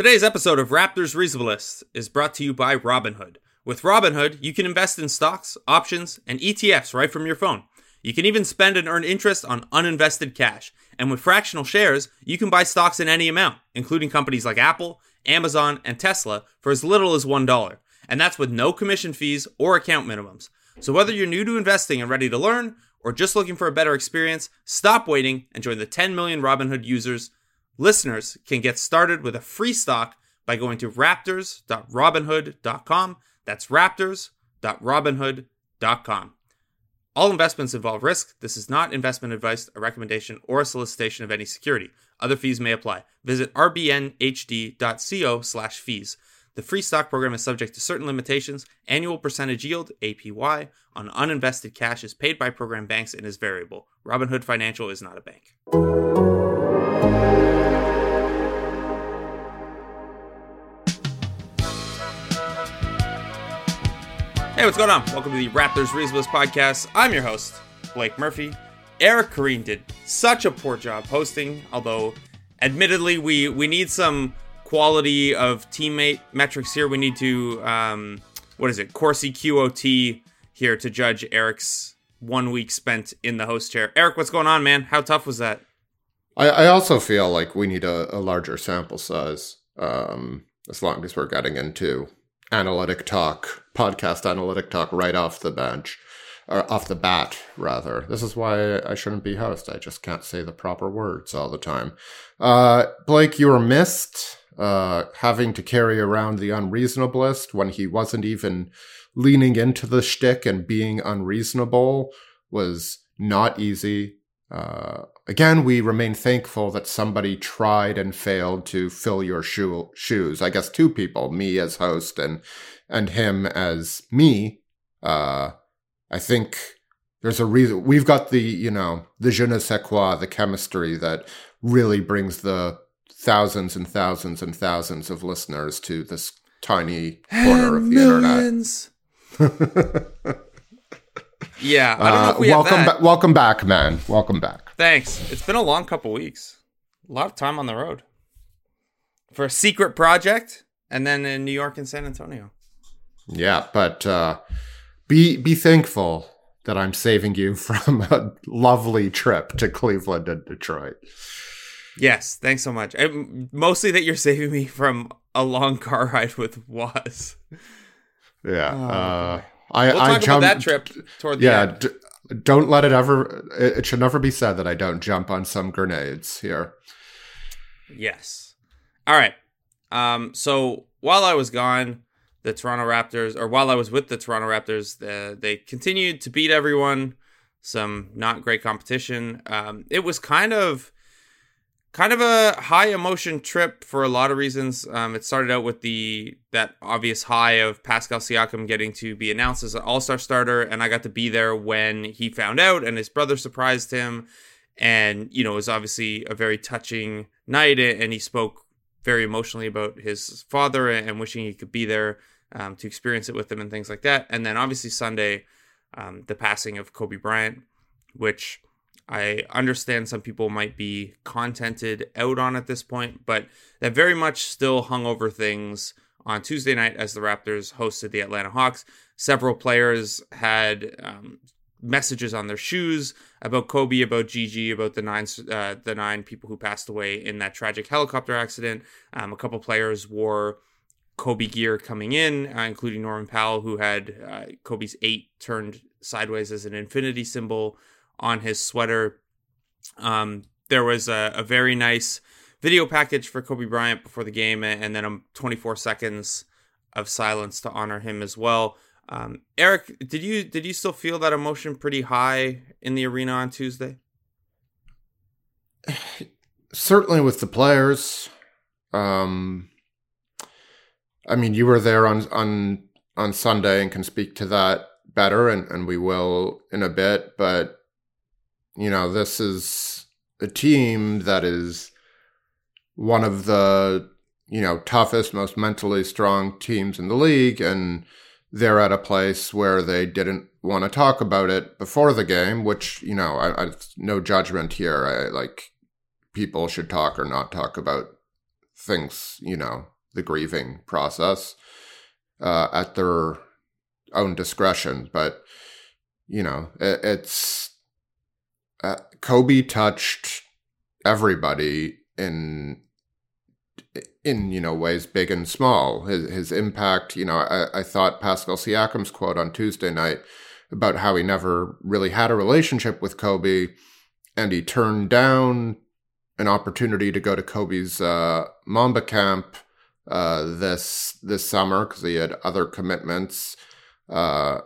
Today's episode of Raptors Reasonableness is brought to you by Robinhood. With Robinhood, you can invest in stocks, options, and ETFs right from your phone. You can even spend and earn interest on uninvested cash. And with fractional shares, you can buy stocks in any amount, including companies like Apple, Amazon, and Tesla, for as little as $1. And that's with no commission fees or account minimums. So whether you're new to investing and ready to learn, or just looking for a better experience, stop waiting and join the 10 million Robinhood users Listeners can get started with a free stock by going to raptors.robinhood.com. That's raptors.robinhood.com. All investments involve risk. This is not investment advice, a recommendation, or a solicitation of any security. Other fees may apply. Visit rbnhd.co slash fees. The free stock program is subject to certain limitations. Annual percentage yield, APY, on uninvested cash is paid by program banks and is variable. Robinhood Financial is not a bank. Hey, what's going on? Welcome to the Raptors Reasonableness Podcast. I'm your host, Blake Murphy. Eric Koreen did such a poor job hosting, although admittedly we we need some quality of teammate metrics here. We need to um, what is it? Corsi QOT here to judge Eric's one week spent in the host chair. Eric, what's going on, man? How tough was that? I, I also feel like we need a, a larger sample size. Um, as long as we're getting into analytic talk, podcast analytic talk right off the bench, or off the bat, rather. This is why I shouldn't be host. I just can't say the proper words all the time. Uh, Blake, you were missed uh, having to carry around the unreasonablest when he wasn't even leaning into the shtick and being unreasonable was not easy. Uh, again, we remain thankful that somebody tried and failed to fill your shoe- shoes. I guess two people, me as host and and him as me. Uh, I think there's a reason we've got the you know the je ne sais quoi, the chemistry that really brings the thousands and thousands and thousands of listeners to this tiny corner of the Millions. internet. Yeah, I don't know if we uh, welcome, have that. ba- welcome back, man. Welcome back. Thanks. It's been a long couple weeks. A lot of time on the road for a secret project, and then in New York and San Antonio. Yeah, but uh, be be thankful that I'm saving you from a lovely trip to Cleveland and Detroit. Yes, thanks so much. And mostly that you're saving me from a long car ride with Was. Yeah, Oh, uh, I We'll I talk jumped. about that trip toward the Yeah, end. d- don't let it ever. It, it should never be said that I don't jump on some grenades here. Yes. All right. Um, so while I was gone, the Toronto Raptors, or while I was with the Toronto Raptors, the, they continued to beat everyone. Some not great competition. Um, it was kind of, kind of a high emotion trip for a lot of reasons. Um, it started out with the that obvious high of Pascal Siakam getting to be announced as an All Star starter, and I got to be there when he found out, and his brother surprised him and you know it was obviously a very touching night and he spoke very emotionally about his father and wishing he could be there um, to experience it with them and things like that and then obviously sunday um, the passing of kobe bryant which i understand some people might be contented out on at this point but that very much still hung over things on tuesday night as the raptors hosted the atlanta hawks several players had um, messages on their shoes about Kobe, about Gigi, about the nine uh, the nine people who passed away in that tragic helicopter accident. Um, a couple players wore Kobe gear coming in, uh, including Norman Powell, who had uh, Kobe's eight turned sideways as an infinity symbol on his sweater. Um, there was a, a very nice video package for Kobe Bryant before the game, and then um, 24 seconds of silence to honor him as well. Um, Eric, did you did you still feel that emotion pretty high in the arena on Tuesday? Certainly with the players. Um, I mean, you were there on on on Sunday and can speak to that better, and, and we will in a bit. But you know, this is a team that is one of the you know toughest, most mentally strong teams in the league, and they're at a place where they didn't want to talk about it before the game, which you know, I, I no judgment here. I like people should talk or not talk about things, you know, the grieving process uh, at their own discretion. But, you know, it, it's uh, Kobe touched everybody in in you know ways big and small. His his impact, you know, I, I thought Pascal Siakam's quote on Tuesday night about how he never really had a relationship with Kobe, and he turned down an opportunity to go to Kobe's uh, Mamba camp uh, this this summer because he had other commitments, uh,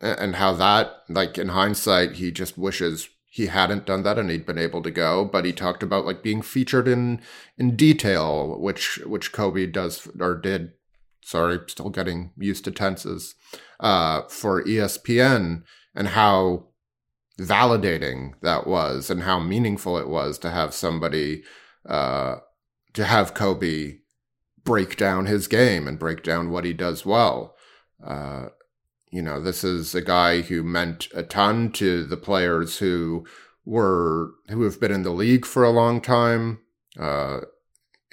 and how that, like in hindsight, he just wishes he hadn't done that and he'd been able to go but he talked about like being featured in in detail which which kobe does or did sorry still getting used to tenses uh for espn and how validating that was and how meaningful it was to have somebody uh to have kobe break down his game and break down what he does well uh you know, this is a guy who meant a ton to the players who were who have been in the league for a long time. Uh,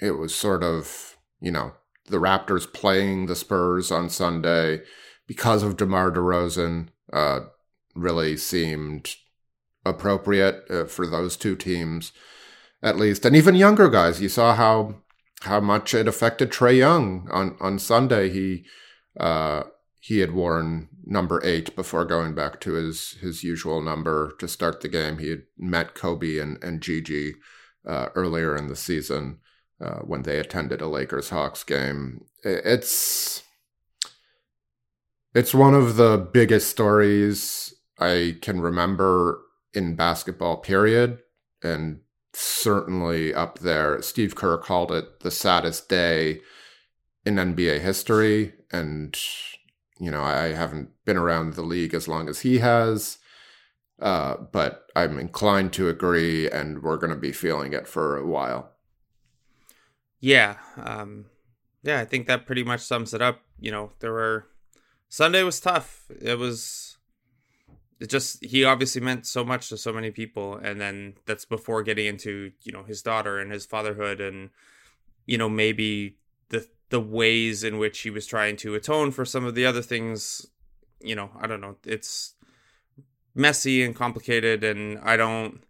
it was sort of, you know, the Raptors playing the Spurs on Sunday because of DeMar DeRozan uh, really seemed appropriate uh, for those two teams, at least, and even younger guys. You saw how how much it affected Trae Young on on Sunday. He uh, he had worn number eight before going back to his his usual number to start the game. He had met Kobe and and Gigi uh, earlier in the season uh, when they attended a Lakers Hawks game. It's it's one of the biggest stories I can remember in basketball. Period, and certainly up there. Steve Kerr called it the saddest day in NBA history, and you know, I haven't been around the league as long as he has, uh, but I'm inclined to agree, and we're going to be feeling it for a while. Yeah, um, yeah, I think that pretty much sums it up. You know, there were Sunday was tough. It was it just he obviously meant so much to so many people, and then that's before getting into you know his daughter and his fatherhood, and you know maybe the the ways in which he was trying to atone for some of the other things. You know i don't know. It's messy and complicated and i don't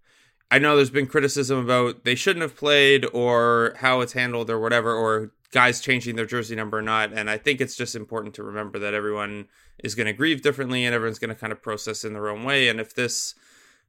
i know there's been criticism about they shouldn't have played or how it's handled or whatever or guys changing their jersey number or not. And i think it's just important to remember that everyone is going to grieve differently and everyone's going to kind of process in their own way. And if this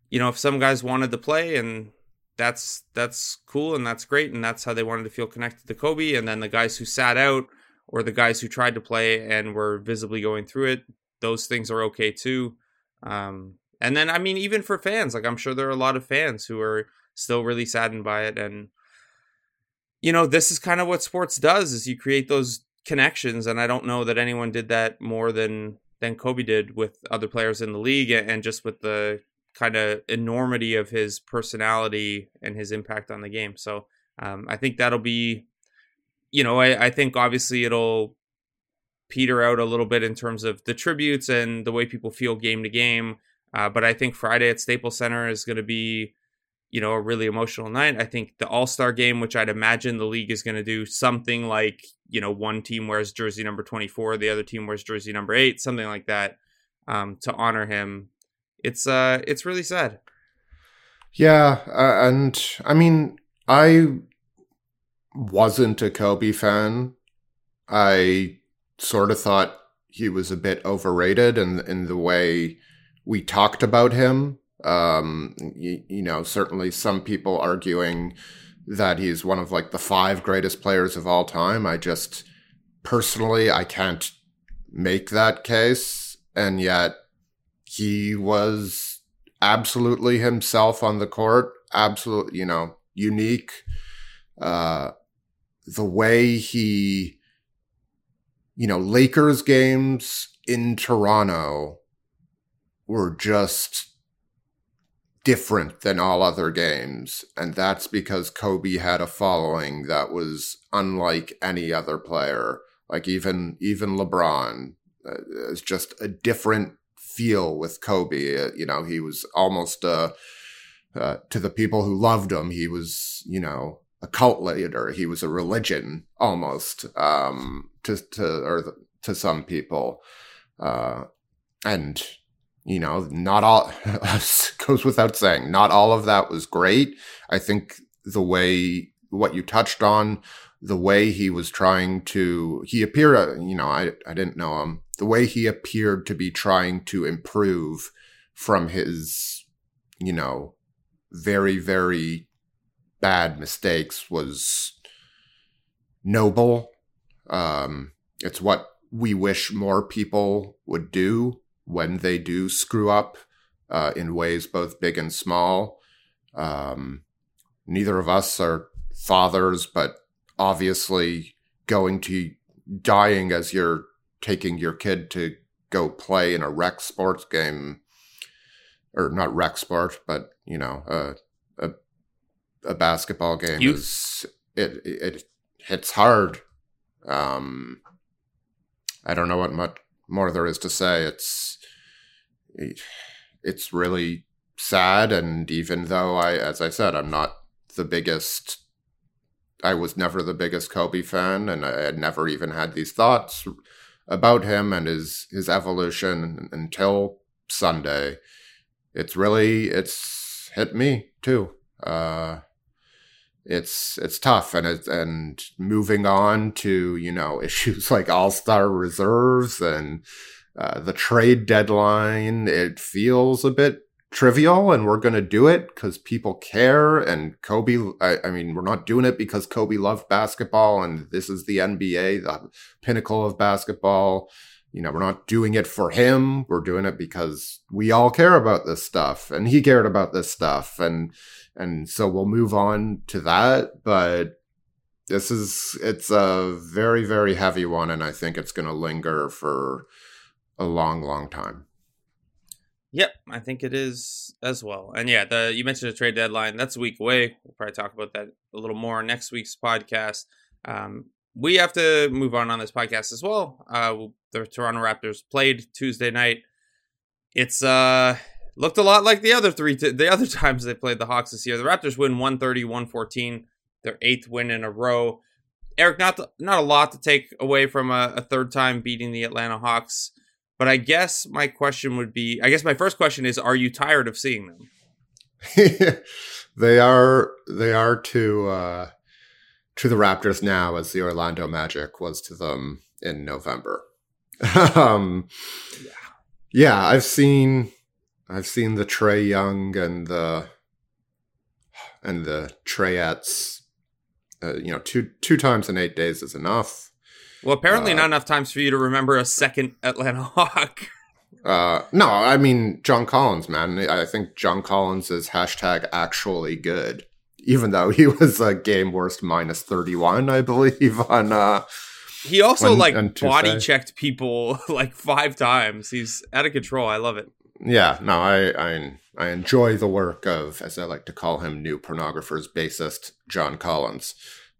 you know if some guys wanted to play and that's that's cool and that's great and that's how they wanted to feel connected to Kobe and then the guys who sat out or the guys who tried to play and were visibly going through it those things are okay too. Um, and then I mean even for fans like I'm sure there are a lot of fans who are still really saddened by it and you know this is kind of what sports does is you create those connections and I don't know that anyone did that more than than Kobe did with other players in the league and just with the kind of enormity of his personality and his impact on the game. So um, I think that'll be, you know, I, I think obviously it'll peter out a little bit in terms of the tributes and the way people feel game to game. Uh, but I think Friday at Staples Center is going to be, you know, a really emotional night. I think the All Star game, which I'd imagine the league is going to do something like, you know, one team wears jersey number 24, the other team wears jersey number eight, something like that, um, to honor him it's uh it's really sad. Yeah, uh, and I mean, I wasn't a Kobe fan. I sort of thought he was a bit overrated in in the way we talked about him. Um, you, you know, certainly some people arguing that he's one of like the five greatest players of all time. I just personally I can't make that case, and yet he was absolutely himself on the court, absolutely, you know, unique. Uh, the way he, you know, Lakers games in Toronto were just different than all other games. And that's because Kobe had a following that was unlike any other player. Like even, even LeBron uh, is just a different feel with Kobe. Uh, you know, he was almost uh, uh, to the people who loved him. He was, you know, a cult leader. He was a religion almost um, to to or to some people, uh, and you know, not all goes without saying. Not all of that was great. I think the way what you touched on, the way he was trying to, he appeared. You know, I I didn't know him. The way he appeared to be trying to improve from his, you know, very very bad mistakes was noble. Um, it's what we wish more people would do when they do screw up uh, in ways both big and small. Um, neither of us are fathers, but obviously going to dying as you're taking your kid to go play in a rec sports game or not rec sport, but you know, uh, a a basketball game Youth. is it it hits hard. Um, I don't know what much more there is to say. It's it's really sad, and even though I, as I said, I'm not the biggest. I was never the biggest Kobe fan, and I had never even had these thoughts about him and his his evolution until Sunday. It's really it's hit me too. Uh, it's it's tough and and moving on to you know issues like all star reserves and uh, the trade deadline it feels a bit trivial and we're going to do it because people care and kobe I, I, mean we're not doing it because kobe loved basketball and this is the nba the pinnacle of basketball. You know we're not doing it for him we're doing it because we all care about this stuff and he cared about this stuff and and so we'll move on to that but this is it's a very very heavy one and i think it's going to linger for a long long time. Yep i think it is as well. And yeah the you mentioned the trade deadline. That's a week away. We'll probably talk about that a little more next week's podcast. Um, we have to move on on this podcast as well. Uh, the toronto raptors played tuesday night. It's uh looked a lot like the other three t- the other times they played the Hawks this year. The Raptors win 130-114, their eighth win in a row. Eric, not the, not a lot to take away from a, a, third time beating the Atlanta Hawks, but I guess my question would be, I guess my first question is, are you tired of seeing them? they are they are to uh, to the Raptors now as the Orlando Magic was to them in November. um, yeah. yeah, I've seen I've seen the Trae Young and the and the Trayettes. Uh, you know, two two times in eight days is enough. Well, apparently uh, not enough times for you to remember a second Atlanta Hawk. uh, no, I mean John Collins, man. I think John Collins is hashtag actually good, even though he was a game worst minus thirty one, I believe on. uh he also when, like body checked people like five times. He's out of control. I love it yeah, no, I, I I enjoy the work of, as I like to call him, new pornographers bassist John Collins.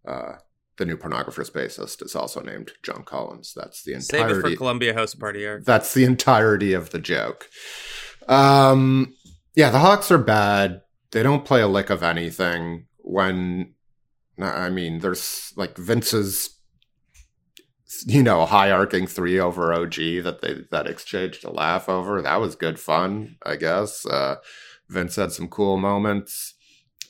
Uh, the new pornographers bassist is also named John Collins. That's the entirety. Save it for Columbia House Party, Eric. That's the entirety of the joke. Um, yeah, the Hawks are bad. They don't play a lick of anything. When I mean, there's like Vince's you know, high arcing three over OG that they that exchanged a laugh over. That was good fun, I guess. Uh, Vince had some cool moments.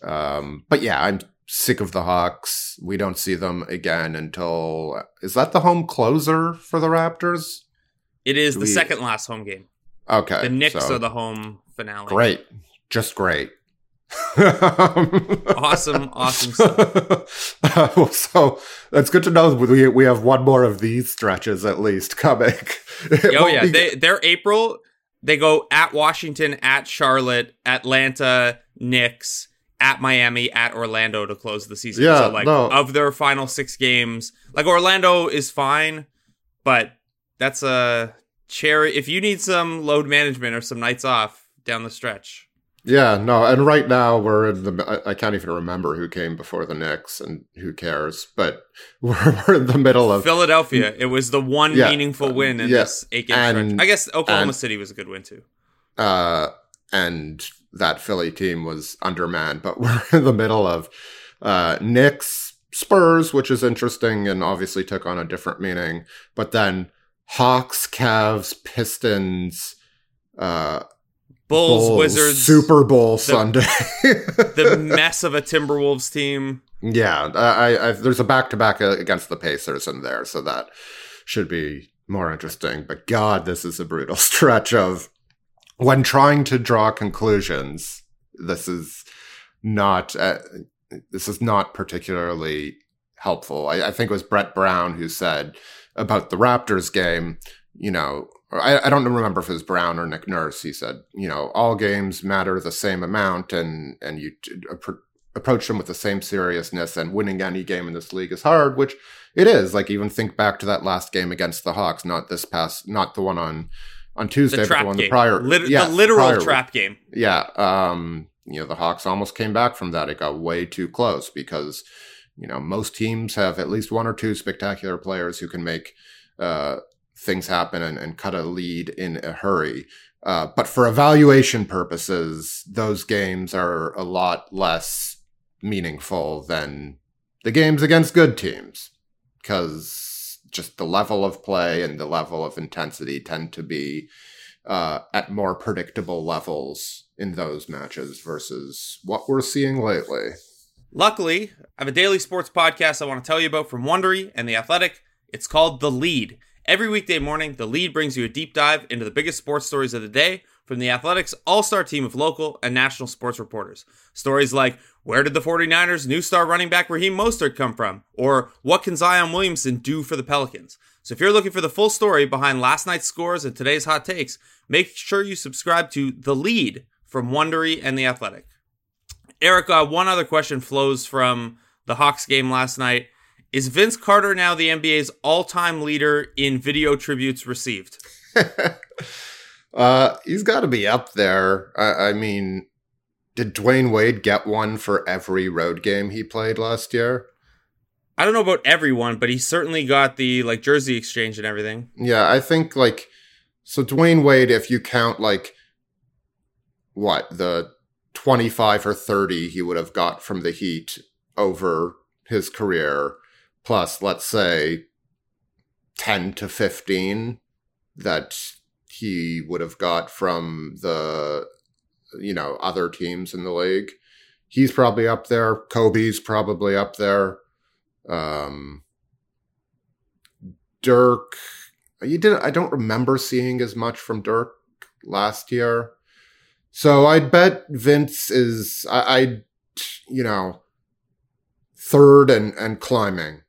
Um, but yeah, I'm sick of the Hawks. We don't see them again until is that the home closer for the Raptors? It is Do the we... second last home game. Okay. The Knicks so, are the home finale. Great. Just great. Awesome, awesome stuff. Uh, so that's good to know. We we have one more of these stretches at least coming. oh yeah, be... they they're April. They go at Washington, at Charlotte, Atlanta, Knicks, at Miami, at Orlando to close the season. Yeah, so like no. of their final six games, like Orlando is fine, but that's a cherry. If you need some load management or some nights off down the stretch, yeah, no, and right now we're in the. I can't even remember who came before the Knicks, and who cares? But we're, we're in the middle of Philadelphia. It was the one yeah, meaningful win in yeah, this eight game stretch. I guess Oklahoma and, City was a good win too. Uh, and that Philly team was undermanned, but we're in the middle of Uh, Knicks, Spurs, which is interesting and obviously took on a different meaning. But then Hawks, Cavs, Pistons, uh, Bulls, Wizards, Super Bowl Sunday. the mess of a Timberwolves team. Yeah, I, I, there's a back to back against the Pacers in there, so that should be more interesting. But God, this is a brutal stretch of when trying to draw conclusions. This is not uh, this is not particularly helpful. I, I, think it was Brett Brown who said about the Raptors game. You know, I, I don't remember if it was Brown or Nick Nurse. He said, you know, all games matter the same amount, and and you approach them with the same seriousness. And winning any game in this league is hard, which it is. Like even think back to that last game against the Hawks, not this past, not the one on on Tuesday, the but the one the prior, Lit- the literal prior, trap game. Yeah, um, you know the Hawks almost came back from that. It got way too close because you know most teams have at least one or two spectacular players who can make uh, things happen and, and, cut a lead in a hurry. Uh, but for evaluation purposes, those games are a lot less meaningful than the games against good teams because just the level of play and the level of intensity tend to be uh, at more predictable levels in those matches versus what we're seeing lately. Luckily, I have a daily sports podcast I want to tell you about from Wondery and The Athletic. It's called The Lead. Every weekday morning, The Lead brings you a deep dive into the biggest sports stories of the day from The Athletic's all star team of local and national sports reporters. Stories like where did the 49ers' new star running back Raheem Mostert come from? Or what can Zion Williamson do for the Pelicans? So if you're looking for the full story behind last night's scores and today's hot takes, make sure you subscribe to The Lead from Wondery and The Athletic. Eric, uh, one other question flows from the Hawks game last night. Is Vince Carter now the NBA's all-time leader in video tributes received? uh, he's got to be up there. I, I mean, did Dwyane Wade get one for every road game he played last year? I don't know about everyone, but he certainly got the like jersey exchange and everything. Yeah, I think like so Dwyane Wade, if you count like what the twenty five or thirty he would have got from the Heat over his career, plus let's say ten to fifteen that he would have got from the you know, other teams in the league. He's probably up there. Kobe's probably up there. Um, Dirk, you did. I don't remember seeing as much from Dirk last year, so I'd bet Vince is. I, I you know, third and and climbing.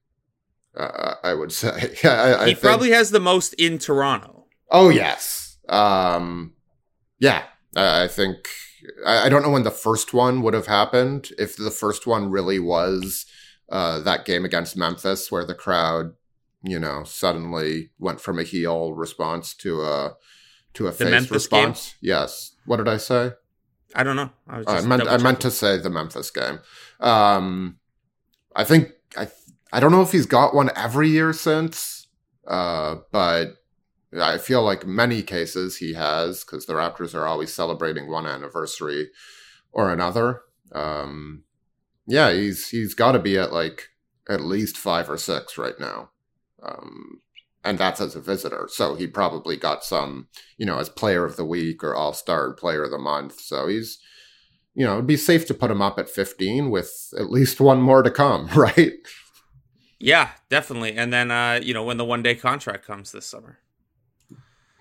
Uh, I would say. Yeah, I, he I probably has the most in Toronto. Oh yes. Um, yeah, I think I don't know when the first one would have happened. If the first one really was uh, that game against Memphis, where the crowd, you know, suddenly went from a heel response to a to a the face Memphis response. Game? Yes. What did I say? I don't know. I, I meant I meant to say the Memphis game. Um, I think I I don't know if he's got one every year since, uh, but I feel like many cases he has because the Raptors are always celebrating one anniversary or another. Um, yeah, he's he's got to be at like at least five or six right now, um, and that's as a visitor. So he probably got some, you know, as Player of the Week or All Star Player of the Month. So he's, you know, it'd be safe to put him up at fifteen with at least one more to come, right? Yeah, definitely. And then, uh, you know, when the one day contract comes this summer.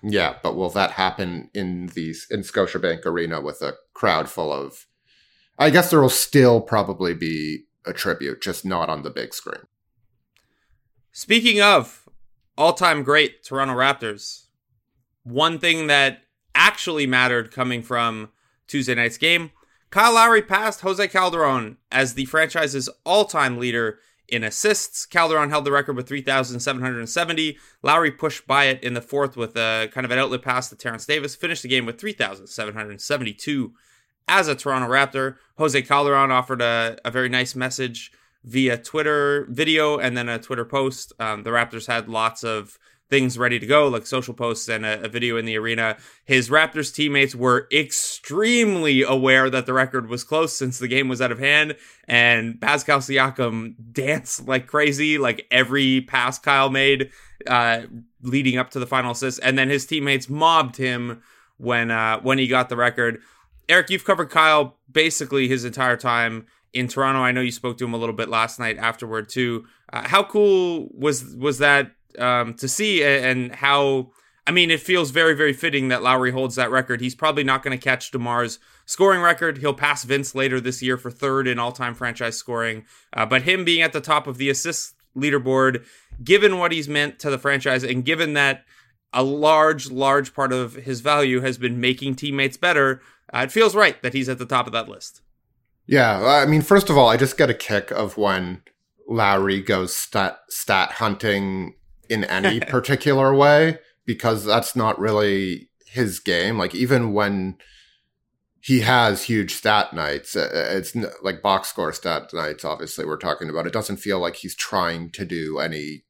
Yeah, but will that happen in these in Scotiabank Arena with a crowd full of? I guess there will still probably be a tribute, just not on the big screen. Speaking of all-time great Toronto Raptors, one thing that actually mattered coming from Tuesday night's game, Kyle Lowry passed Jose Calderon as the franchise's all-time leader in assists. Calderon held the record with 3,770. Lowry pushed by it in the fourth with a kind of an outlet pass to Terence Davis. Finished the game with 3,772 as a Toronto Raptor. Jose Calderon offered a, a very nice message via Twitter video and then a Twitter post. Um, the Raptors had lots of things ready to go, like social posts and a, a, video in the arena. His Raptors teammates were extremely aware that the record was close since the game was out of hand. And Pascal Siakam danced like crazy, like every pass Kyle made uh, leading up to the final assist. And then his teammates mobbed him when uh, when he got the record. Eric, you've covered Kyle basically his entire time in Toronto. I know you spoke to him a little bit last night afterward too. Uh, how cool was was that um, to see, and how? I mean, it feels very very fitting that Lowry holds that record. He's probably not going to catch Demar's scoring record. He'll pass Vince later this year for third in all time franchise scoring. Uh, but him being at the top of the assist leaderboard, given what he's meant to the franchise, and given that a large large part of his value has been making teammates better, uh, it feels right that he's at the top of that list. Yeah, I mean, first of all, I just get a kick of when Lowry goes stat stat hunting in any particular way because that's not really his game. Like even when he has huge stat nights, uh, uh, it's like box score stat nights. Obviously, we're talking about. It doesn't feel like he's trying to do any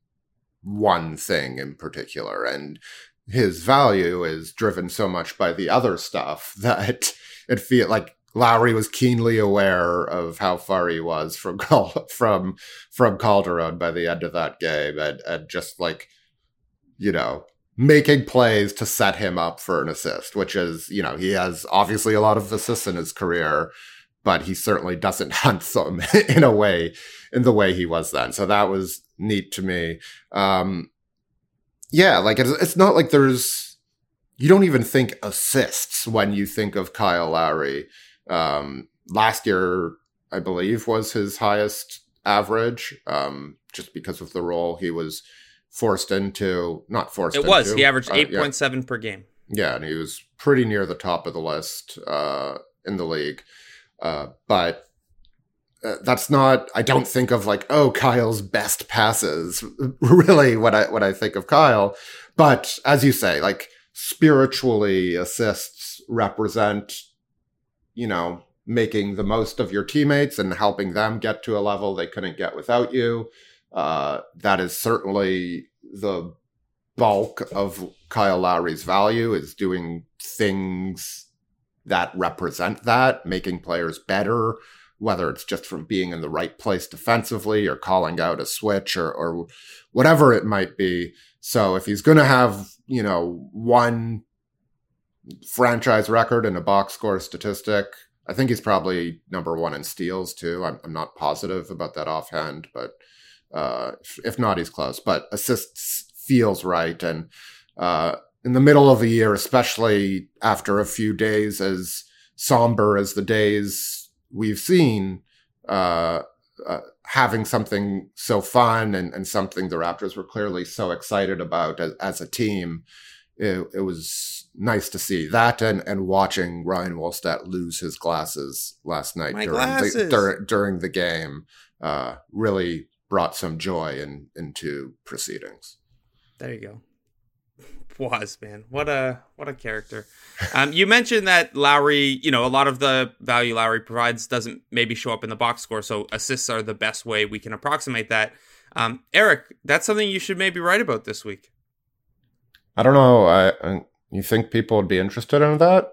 one thing in particular, and his value is driven so much by the other stuff that it feel like Lowry was keenly aware of how far he was from from from Calderon by the end of that game, and and just like you know making plays to set him up for an assist, which is you know he has obviously a lot of assists in his career, but he certainly doesn't hunt them in a way in the way he was then. So that was neat to me. Um, yeah, like it's, it's not like there's you don't even think assists when you think of Kyle Lowry. Um, last year, I believe, was his highest average, um, just because of the role he was forced into. Not forced. It was. He averaged eight point uh, seven per game. Yeah, and he was pretty near the top of the list uh, in the league. Uh, but uh, that's not. I don't think of like, oh, Kyle's best passes. really, what I what I think of Kyle. But as you say, like spiritually, assists represent you know, making the most of your teammates and helping them get to a level they couldn't get without you. Uh, that is certainly the bulk of Kyle Lowry's value is doing things that represent that, making players better, whether it's just from being in the right place defensively or calling out a switch or, or whatever it might be. So if he's going to have, you know, one franchise record and a box score statistic. I think he's probably number one in steals too. I'm, I'm not positive about that offhand, but uh, if, not, he's close. But assists feels right, and uh, in the middle of a year, especially after a few days as somber as the days we've seen, uh, uh, having something so fun and, and something the Raptors were clearly so excited about as, as a team, it, it was nice to see that and, and watching Ryan Wolstat lose his glasses last night My during glasses. the, dur- during the game uh, really brought some joy in, into proceedings. There you go. Was man, what a what a character. Um, you mentioned that Lowry, you know, a lot of the value Lowry provides doesn't maybe show up in the box score, so assists are the best way we can approximate that. Um, Eric, that's something you should maybe write about this week. I don't know. I, I you think people would be interested in that?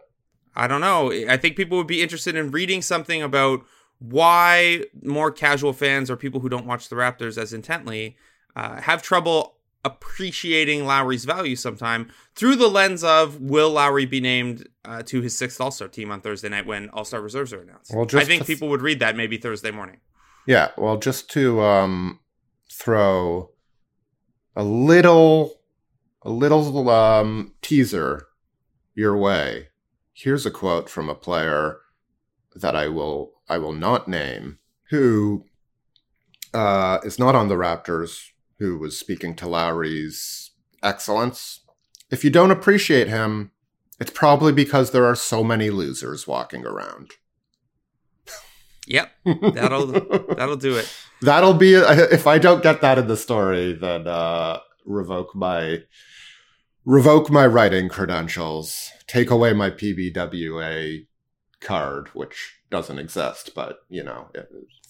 I don't know. I think people would be interested in reading something about why more casual fans or people who don't watch the Raptors as intently uh, have trouble appreciating Lowry's value sometime through the lens of will Lowry be named uh, to his sixth All Star team on Thursday night when All Star reserves are announced? Well, I think people would read that maybe Thursday morning. Yeah, well, just to um, throw a little a little um, teaser your way. Here's a quote from a player that I will I will not name who uh, is not on the Raptors, who was speaking to Lowry's excellence. If you don't appreciate him, it's probably because there are so many losers walking around. Yep, that'll that'll do it. That'll be if I don't get that in the story, then uh, revoke my revoke my writing credentials, take away my PBWA card, which doesn't exist, but you know,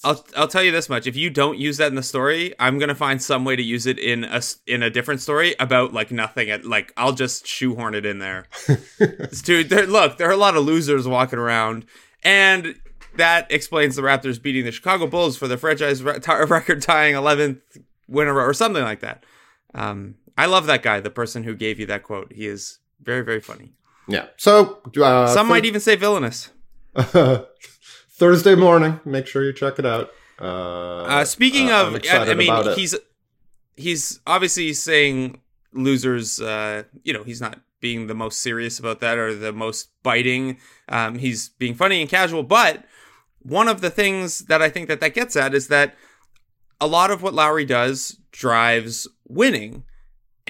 I'll I'll tell you this much: if you don't use that in the story, I'm gonna find some way to use it in a in a different story about like nothing. At like I'll just shoehorn it in there, dude. There, look, there are a lot of losers walking around, and that explains the Raptors beating the Chicago Bulls for the franchise re- t- record tying 11th winner or something like that. Um, I love that guy, the person who gave you that quote. He is very very funny. Yeah. So uh, some th- might even say villainous. Thursday morning. Make sure you check it out. Uh, uh, speaking uh, of, I, I mean, he's he's obviously saying losers. Uh, you know, he's not being the most serious about that or the most biting. Um, he's being funny and casual. But one of the things that I think that that gets at is that a lot of what Lowry does drives winning.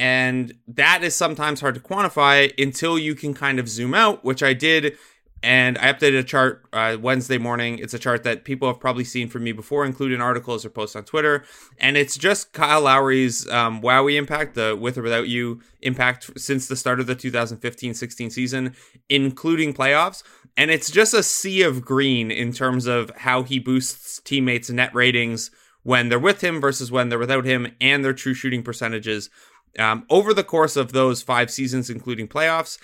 And that is sometimes hard to quantify until you can kind of zoom out, which I did and I updated a chart uh, Wednesday morning. It's a chart that people have probably seen from me before, including articles or posts on Twitter. And it's just Kyle Lowry's um, WOWY impact, the with or without you impact since the start of the 2015 16 season, including playoffs. And it's just a sea of green in terms of how he boosts teammates' net ratings when they're with him versus when they're without him and their true shooting percentages. Um, over the course of those five seasons, including playoffs,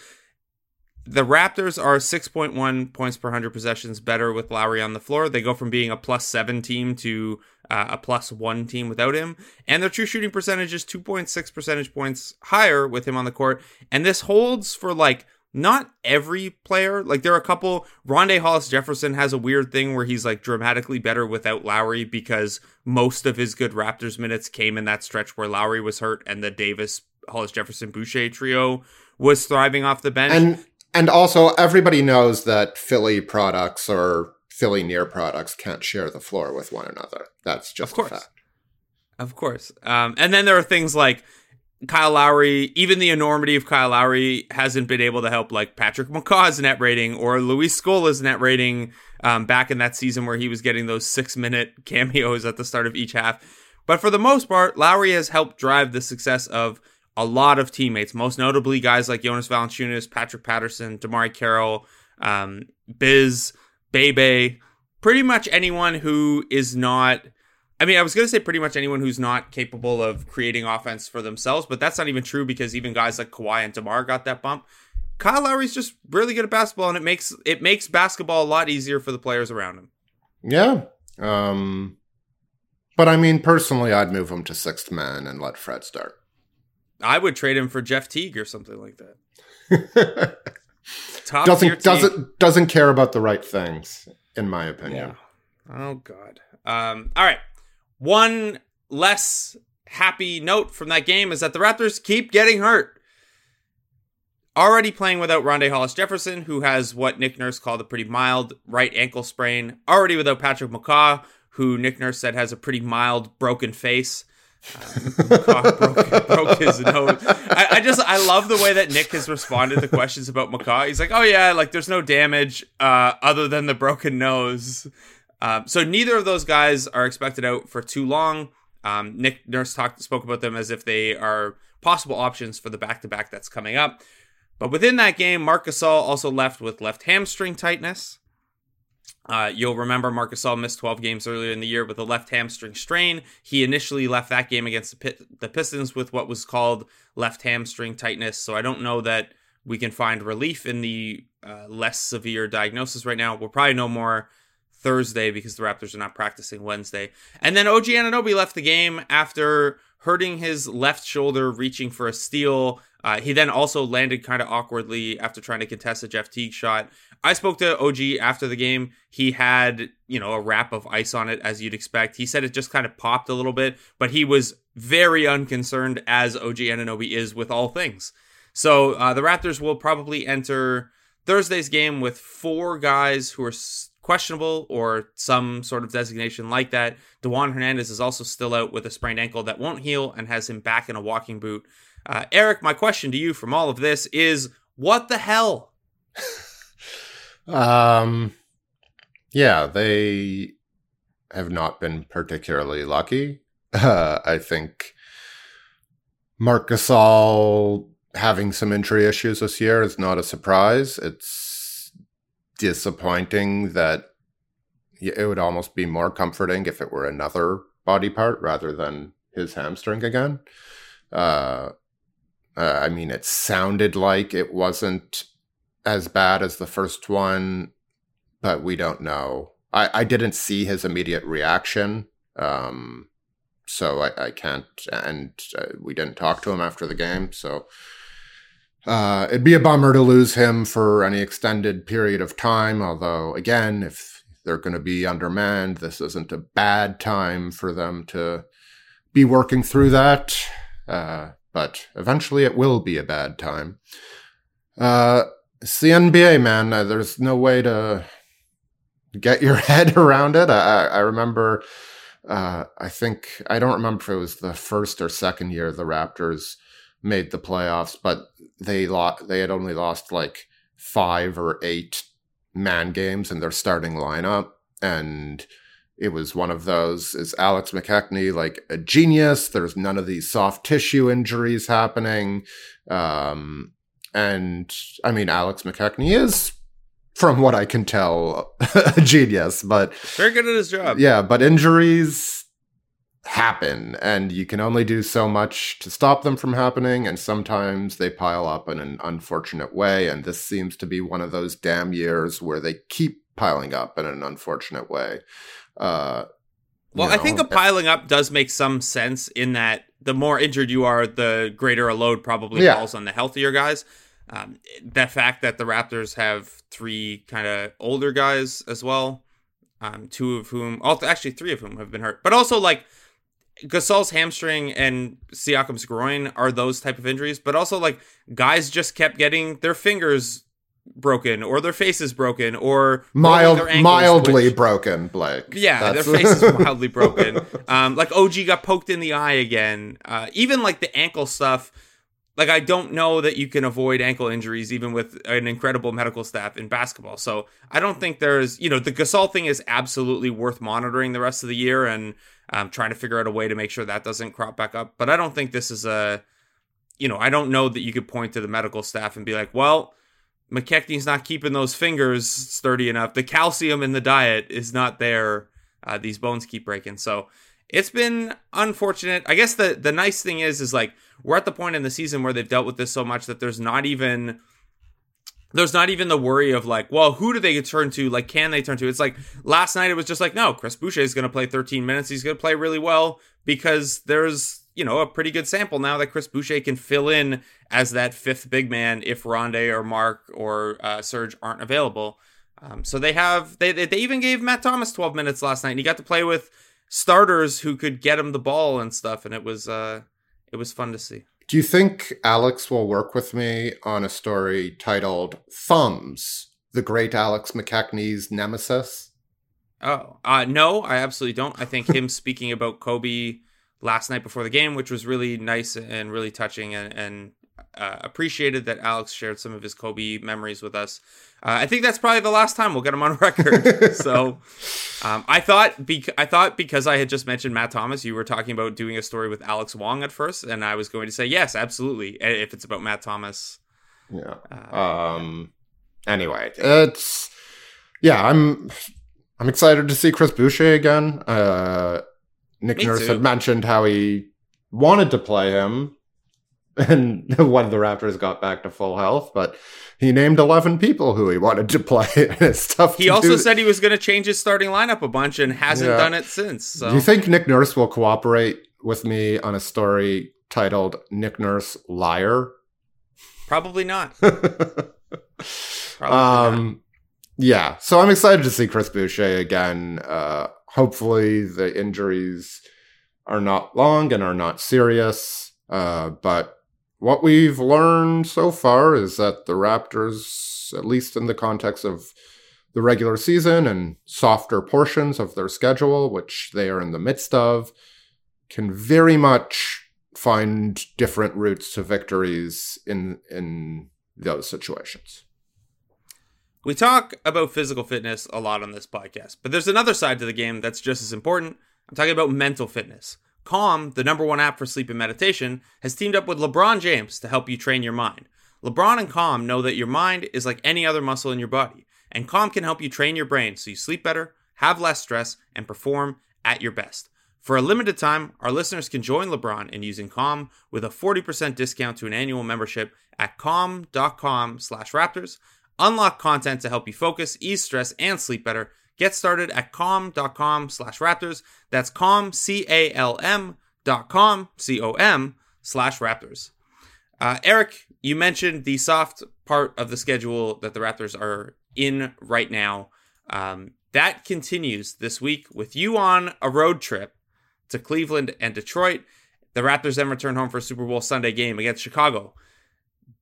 the Raptors are 6.1 points per 100 possessions better with Lowry on the floor. They go from being a plus seven team to uh, a plus one team without him. And their true shooting percentage is 2.6 percentage points higher with him on the court. And this holds for like not every player. Like there are a couple. Rondae Hollis Jefferson has a weird thing where he's like dramatically better without Lowry because most of his good Raptors minutes came in that stretch where Lowry was hurt and the Davis Hollis Jefferson Boucher trio was thriving off the bench. And and also, everybody knows that Philly products or Philly near products can't share the floor with one another. That's just of course. a fact. Of course. Um, and then there are things like Kyle Lowry, even the enormity of Kyle Lowry hasn't been able to help like Patrick McCaw's net rating or Luis Scola's net rating um, back in that season where he was getting those six minute cameos at the start of each half. But for the most part, Lowry has helped drive the success of a lot of teammates, most notably guys like Jonas Valanciunas, Patrick Patterson, DeMarre Carroll, um, Biz, Bebe, pretty much anyone who is not. I mean, I was going to say pretty much anyone who's not capable of creating offense for themselves, but that's not even true because even guys like Kawhi and DeMar got that bump. Kyle Lowry's just really good at basketball, and it makes it makes basketball a lot easier for the players around him. Yeah, um, but I mean, personally, I'd move him to sixth man and let Fred start. I would trade him for Jeff Teague or something like that. Top doesn't doesn't doesn't care about the right things, in my opinion. Yeah. Oh God. Um, all right. One less happy note from that game is that the Raptors keep getting hurt. Already playing without Rondae Hollis Jefferson, who has what Nick Nurse called a pretty mild right ankle sprain. Already without Patrick McCaw, who Nick Nurse said has a pretty mild broken face. Uh, broke, broke, his nose. I, I, just I love the way that Nick has responded to questions about McCaw. He's like, "Oh yeah, like there's no damage uh, other than the broken nose." Um, so neither of those guys are expected out for too long. Um, Nick Nurse talked spoke about them as if they are possible options for the back to back that's coming up. But within that game, Marc Gasol also left with left hamstring tightness. Uh, you'll remember Marc Gasol missed 12 games earlier in the year with a left hamstring strain. He initially left that game against the, the Pistons with what was called left hamstring tightness. So I don't know that we can find relief in the uh, less severe diagnosis right now. We'll probably know more Thursday because the Raptors are not practicing Wednesday. And then OG Anunoby left the game after hurting his left shoulder, reaching for a steal. Uh, he then also landed kind of awkwardly after trying to contest a Jeff Teague shot. I spoke to OG after the game. He had, you know, a wrap of ice on it, as you'd expect. He said it just kind of popped a little bit, but he was very unconcerned, as OG Anunoby is with all things. So uh, the Raptors will probably enter Thursday's game with four guys who are questionable or some sort of designation like that. Dewan Hernandez is also still out with a sprained ankle that won't heal and has him back in a walking boot. Uh, Eric, my question to you from all of this is what the hell? Um, yeah, they have not been particularly lucky. Uh, I think Marc Gasol having some injury issues this year is not a surprise. It's disappointing that it would almost be more comforting if it were another body part rather than his hamstring again. Uh, uh, I mean, it sounded like it wasn't as bad as the first one, but we don't know. I, I didn't see his immediate reaction. Um, so I, I can't, and uh, we didn't talk to him after the game. So uh, it'd be a bummer to lose him for any extended period of time. Although, again, if they're going to be undermanned, this isn't a bad time for them to be working through that. Uh, but eventually it will be a bad time. Uh, it's the NBA, man. Uh, there's no way to get your head around it. I, I remember, uh, I think, I don't remember if it was the first or second year the Raptors made the playoffs, but they lost, they had only lost like five or eight man games in their starting lineup. And it was one of those is Alex McKechnie like a genius? There's none of these soft tissue injuries happening. Um, and I mean, Alex McKechnie is, from what I can tell, a genius, but very good at his job. Yeah, but injuries happen, and you can only do so much to stop them from happening. And sometimes they pile up in an unfortunate way. And this seems to be one of those damn years where they keep piling up in an unfortunate way. Uh, well, know, I think the piling up does make some sense in that the more injured you are, the greater a load probably yeah. falls on the healthier guys. Um, the fact that the Raptors have three kind of older guys as well, um, two of whom, actually three of whom have been hurt, but also like Gasol's hamstring and Siakam's groin are those type of injuries, but also like guys just kept getting their fingers broken or their faces broken or mild mildly which, broken blake. Yeah That's... their face is mildly broken. Um like og got poked in the eye again. Uh even like the ankle stuff like i don't know that you can avoid ankle injuries even with an incredible medical staff in basketball. So i don't think there's you know the gasol thing is absolutely worth monitoring the rest of the year and um, trying to figure out a way to make sure that doesn't crop back up but i don't think this is a you know i don't know that you could point to the medical staff and be like well McKechnie's not keeping those fingers sturdy enough. The calcium in the diet is not there. Uh, these bones keep breaking. So it's been unfortunate. I guess the the nice thing is is like we're at the point in the season where they've dealt with this so much that there's not even there's not even the worry of like, well, who do they turn to? Like, can they turn to? It's like last night it was just like, no, Chris Boucher is going to play 13 minutes. He's going to play really well because there's you know, a pretty good sample now that Chris Boucher can fill in as that fifth big man if Rondae or Marc or uh, Serge aren't available. Um, so they have they they even gave Matt Thomas 12 minutes last night, and he got to play with starters who could get him the ball and stuff, and it was uh it was fun to see. Do you think Alex will work with me on a story titled "Thumbs"? The great Alex McKechnie's nemesis. Oh, uh, no, I absolutely don't. I think him speaking about Kobe last night before the game, which was really nice and really touching and, and uh, appreciated that Alex shared some of his Kobe memories with us. Uh, I think that's probably the last time we'll get him on record. so um, I thought bec- I thought because I had just mentioned Matt Thomas, you were talking about doing a story with Alex Wong at first, and I was going to say yes, absolutely, if it's about Matt Thomas. Yeah. Uh, um. Anyway, it's yeah. I'm I'm excited to see Chris Boucher again. Uh, Nick Me Nurse too. had mentioned how he wanted to play him and when the Raptors got back to full health, but he named 11 people who he wanted to play. it's tough He to also do. said he was going to change his starting lineup a bunch and hasn't yeah. done it since. So. Do you think Nick Nurse will cooperate with me on a story titled Nick Nurse Liar? Probably not. Probably um, not. Yeah, so I'm excited to see Chris Boucher again. Uh, hopefully the injuries are not long and are not serious. Uh, but what we've learned so far is that the Raptors, at least in the context of the regular season and softer portions of their schedule, which they are in the midst of, can very much find different routes to victories in in those situations. We talk about physical fitness a lot on this podcast, but there's another side to the game that's just as important. I'm talking about mental fitness. Calm, the number one app for sleep and meditation, has teamed up with LeBron James to help you train your mind. LeBron and Calm know that your mind is like any other muscle in your body, and Calm can help you train your brain so you sleep better, have less stress, and perform at your best. For a limited time, our listeners can join LeBron in using Calm with a 40% discount to an annual membership at calm.com slash raptors. Unlock content to help you focus, ease stress, and sleep better. Get started at calm.com slash raptors. That's calm, C-A-L-M dot com, C-O-M slash raptors. Uh, Eric, you mentioned the soft part of the schedule that the Raptors are in right now. Um, that continues this week with you on a road trip to Cleveland and Detroit. The Raptors then return home for a Super Bowl Sunday game against Chicago.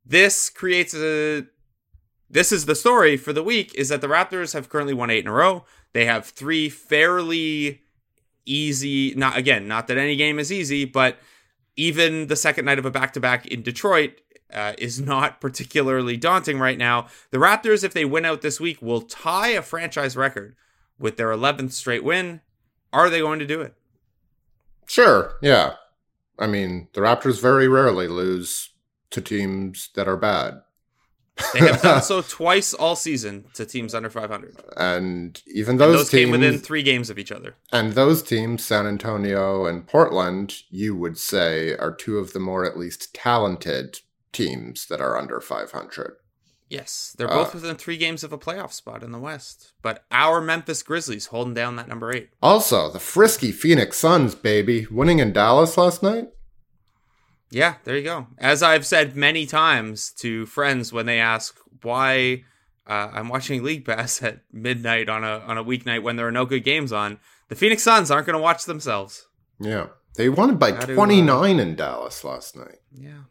This creates a this is the story for the week is that the Raptors have currently won 8 in a row. They have 3 fairly easy not again, not that any game is easy, but even the second night of a back-to-back in Detroit uh, is not particularly daunting right now. The Raptors, if they win out this week, will tie a franchise record with their 11th straight win. Are they going to do it? Sure, yeah. I mean, the Raptors very rarely lose to teams that are bad. They have done so twice all season to teams under 500. And even those, And those teams came within three games of each other. and those teams, San Antonio and Portland, you would say are two of the more at least talented teams that are under 500. Yes, they're both Uh, within three games of a playoff spot in the West. But our Memphis Grizzlies holding down that number eight. Also, the frisky Phoenix Suns, baby, winning in Dallas last night. Yeah, there you go. As I've said many times to friends when they ask why uh, I'm watching League Pass at midnight on a on a weeknight when there are no good games on, the Phoenix Suns aren't going to watch themselves. Yeah. They won by How do, uh, 29 in Dallas last night. Yeah,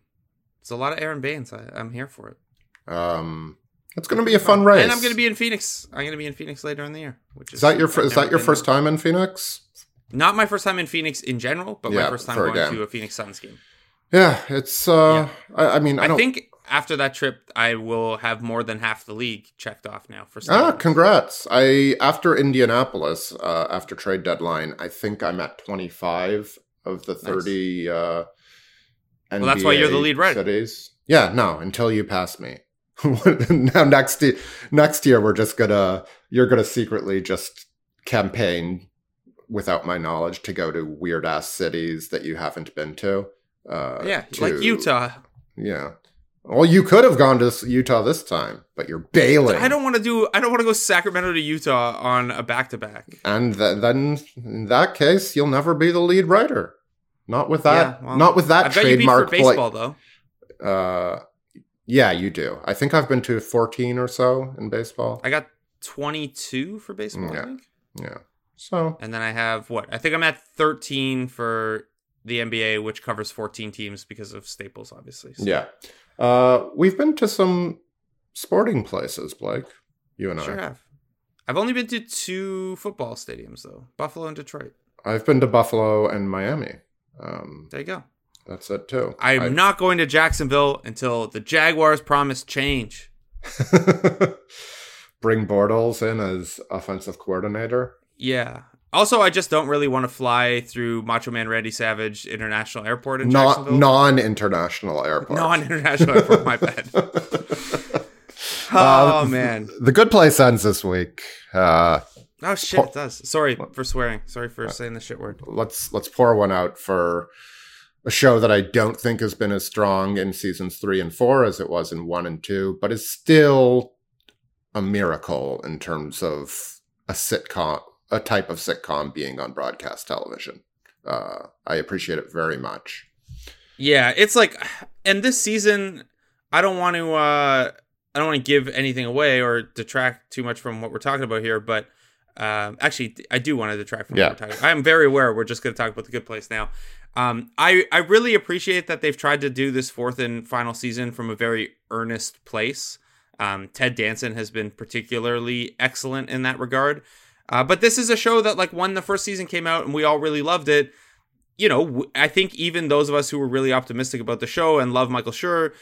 it's a lot of Aron Baynes. I, I'm here for it. Um, it's going to be a fun race. And I'm going to be in Phoenix. I'm going to be in Phoenix later in the year. Which is, Is that your I've is that your first there. time in Phoenix? Not my first time in Phoenix in general, but my first time going to a Phoenix Suns game. Yeah, it's. uh I, I mean, I, I, think after that trip, I will have more than half the league checked off now for. Ah, congrats! I after Indianapolis, uh, after trade deadline, I think I'm at 25 of the 30. Uh, Well, that's why you're the lead writer. Cities. Yeah, no, until you pass me. now next year, next year we're just gonna you're gonna secretly just campaign without my knowledge to go to weird ass cities that you haven't been to. Uh, yeah, to- like Utah. Yeah. Well, you could have gone to Utah this time, but you're bailing. I don't want to do. I don't want to go Sacramento to Utah on a back to back. And th- then, in that case, you'll never be the lead writer. Not with that. not with that I've got you beat for trademark. baseball though. uh, yeah, you do. I think I've been to 14 or so in baseball. I got 22 for baseball, Yeah. I think. Yeah. So And then I have what? I think I'm at 13 for the NBA, which covers 14 teams because of Staples, obviously. So- yeah, uh, we've been to some sporting places, Blake. You and I sure I. have. I've only been to two football stadiums though, Buffalo and Detroit. I've been to Buffalo and Miami. Um, There you go. that's it too. I'm I- not going to Jacksonville until the Jaguars promise change. Bring Bortles in as offensive coordinator. Yeah. Also, I just don't really want to fly through Macho Man Randy Savage International Airport in Not Jacksonville. non-international airport. Non-international airport. My bad. Uh, Oh man. the good place ends this week. Uh, Oh shit, it does. Sorry for swearing. Sorry for saying the shit word. let's let's pour one out for a show that I don't think has been as strong in seasons three and four as it was in one and two, but is still a miracle in terms of a sitcom, a type of sitcom being on broadcast television. Uh, I appreciate it very much. Yeah, it's like, and this season, I don't want to, uh I don't want to give anything away or detract too much from what we're talking about here, but um, actually, I do want to detract from Yeah. what we're talking. I am very aware we're just going to talk about the good place now. Um, I I really appreciate that they've tried to do this fourth and final season from a very earnest place. Um, Ted Danson has been particularly excellent in that regard. Uh, but this is a show that, like, when the first season came out and we all really loved it, you know, I think even those of us who were really optimistic about the show and love Michael Schur,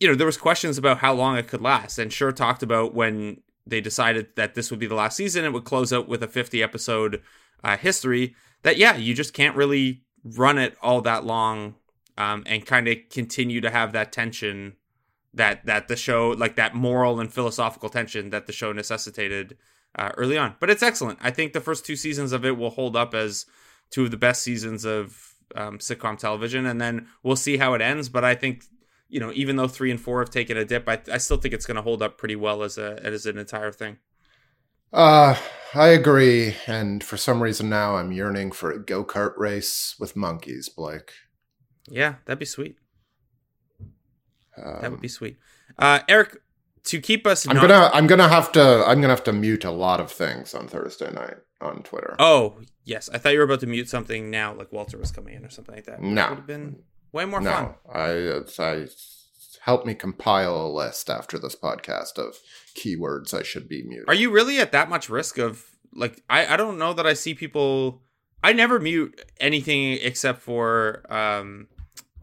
you know, there was questions about how long it could last. And Schur talked about when they decided that this would be the last season, it would close out with a 50 episode uh, history. That yeah, you just can't really run it all that long um, and kind of continue to have that tension that that the show like that moral and philosophical tension that the show necessitated uh, early on. But it's excellent. I think the first two seasons of it will hold up as two of the best seasons of um, sitcom television, and then we'll see how it ends. But I think you know, even though three and four have taken a dip, I, I still think it's going to hold up pretty well as a as an entire thing. Uh, I agree, and for some reason now I'm yearning for a go kart race with monkeys, Blake. Yeah, that'd be sweet. Um, That would be sweet. Uh, Eric, to keep us, I'm not- gonna I'm gonna have to I'm gonna have to mute a lot of things on Thursday night on Twitter. Oh yes, I thought you were about to mute something now, like Walter was coming in or something like that. No. that would have been way more fun. no, I it's, I help me compile a list after this podcast of keywords I should be muting. Are you really at that much risk of like? I I don't know that I see people. I never mute anything except for um,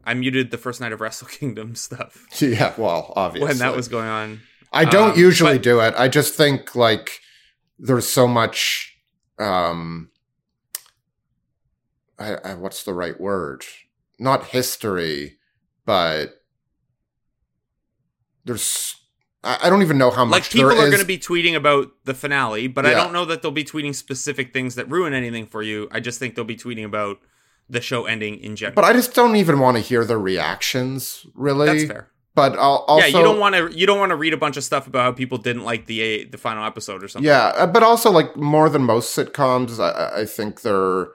I muted the first night of Wrestle Kingdom stuff Yeah, well, obviously when that was going on. I don't Um, usually but- do it. I just think like there's so much um I, I what's the right word? Not history, but there's I, I don't even know how much Like people are going to be tweeting about the finale, but I don't know that they'll be tweeting specific things that ruin anything for you. I just think they'll be tweeting about the show ending in general. but I just don't even want to hear the reactions, really. That's fair. But I'll also yeah, you don't want to. You don't want to read a bunch of stuff about how people didn't like the the final episode or something. Yeah, uh, but also like more than most sitcoms, I, I think there, or,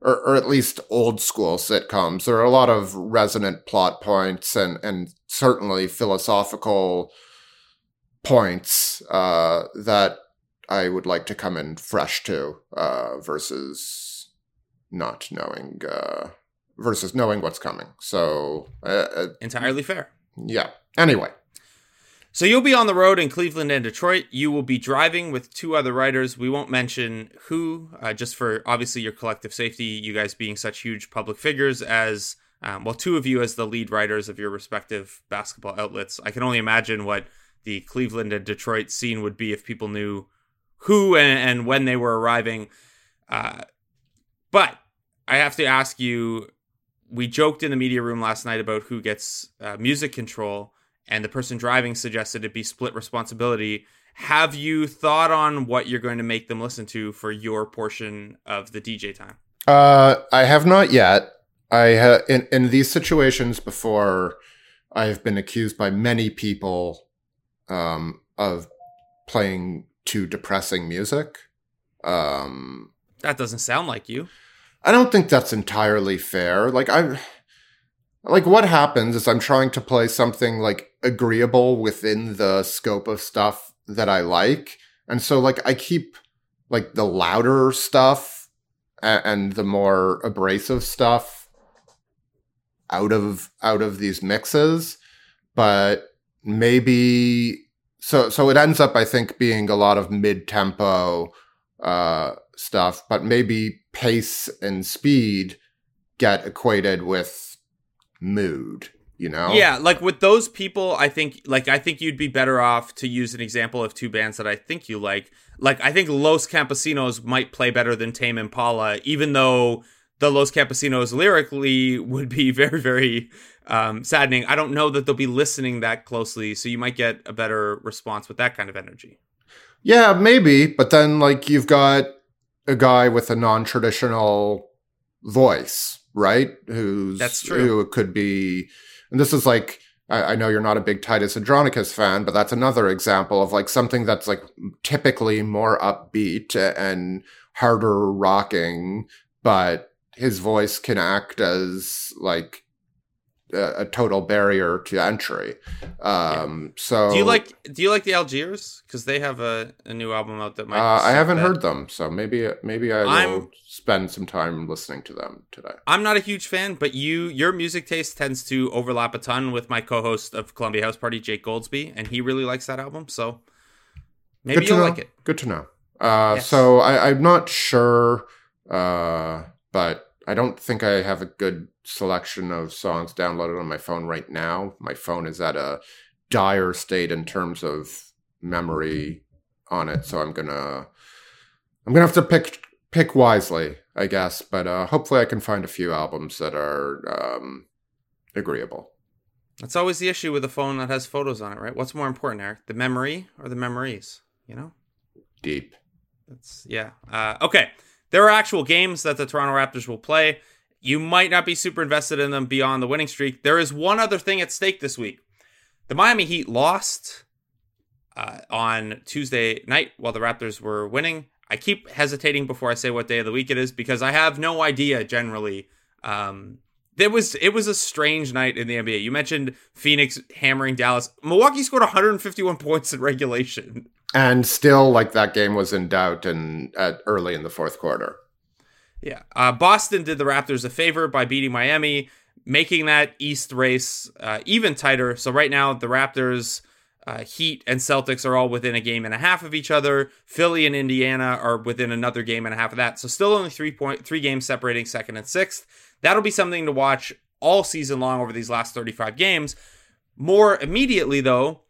or at least old school sitcoms, there are a lot of resonant plot points and and certainly philosophical points uh, that I would like to come in fresh to uh, versus not knowing uh, versus knowing what's coming. So uh, uh, entirely fair. yeah. Anyway, So you'll be on the road in Cleveland and Detroit. You will be driving with two other writers. We won't mention who, uh, just for obviously your collective safety. You guys being such huge public figures as um, well, two of you as the lead writers of your respective basketball outlets. I can only imagine what the Cleveland and Detroit scene would be if people knew who and, and when they were arriving. Uh, but I have to ask you. We joked in the media room last night about who gets uh, music control and the person driving suggested it be split responsibility. Have you thought on what you're going to make them listen to for your portion of the DJ time? Uh, I have not yet. I ha- in in these situations before. I have been accused by many people um, of playing too depressing music. Um, That doesn't sound like you. I don't think that's entirely fair. Like I like what happens is I'm trying to play something like agreeable within the scope of stuff that I like. And so like I keep like the louder stuff and, and the more abrasive stuff out of out of these mixes, but maybe so so it ends up I think being a lot of mid-tempo uh stuff, but maybe pace and speed get equated with mood, you know? Yeah, like with those people, I think like I think you'd be better off to use an example of two bands that I think you like. Like I think Los Campesinos might play better than Tame Impala, even though the Los Campesinos lyrically would be very, very um, saddening. I don't know that they'll be listening that closely, so you might get a better response with that kind of energy. Yeah, maybe, but then like you've got a guy with a non-traditional voice, right? Who's That's true. Who could be, and this is like I, I know you're not a big Titus Andronicus fan, but that's another example of like something that's like typically more upbeat and harder rocking, but his voice can act as like a, a total barrier to entry. Um, so Do you like Do you like the Algiers? Because they have a, a new album out that might. Uh, I haven't that. heard them, so maybe maybe I will I'm- spend some time listening to them today. I'm not a huge fan, but you your music taste tends to overlap a ton with my co-host of Columbia House Party, Jake Goldsby, and he really likes that album. So maybe Good you'll know. like it. Good to know. Uh, Yes. So I, I'm not sure, uh, but I don't think I have a good selection of songs downloaded on my phone right now. My phone is at a dire state in terms of memory on it, so I'm gonna I'm gonna have to pick pick wisely, I guess. But uh, hopefully, I can find a few albums that are um, agreeable. That's always the issue with a phone that has photos on it, right? What's more important, Eric, the memory or the memories? You know, Deep. That's yeah. Uh, okay, there are actual games that the Toronto Raptors will play. You might not be super invested in them beyond the winning streak. There is one other thing at stake this week. The Miami Heat lost uh, on Tuesday night while the Raptors were winning. I keep hesitating before I say what day of the week it is because I have no idea generally. Um, was it was a strange night in the NBA. You mentioned Phoenix hammering Dallas. Milwaukee scored 151 points in regulation, and still like that game was in doubt and at early in the fourth quarter. Yeah, uh, Boston did the Raptors a favor by beating Miami, making that East race uh, even tighter. So right now the Raptors. Uh, Heat and Celtics are all within a game and a half of each other. Philly and Indiana are within another game and a half of that. So still only three point three games separating second and sixth. That'll be something to watch all season long over these last 35 games. More immediately, though,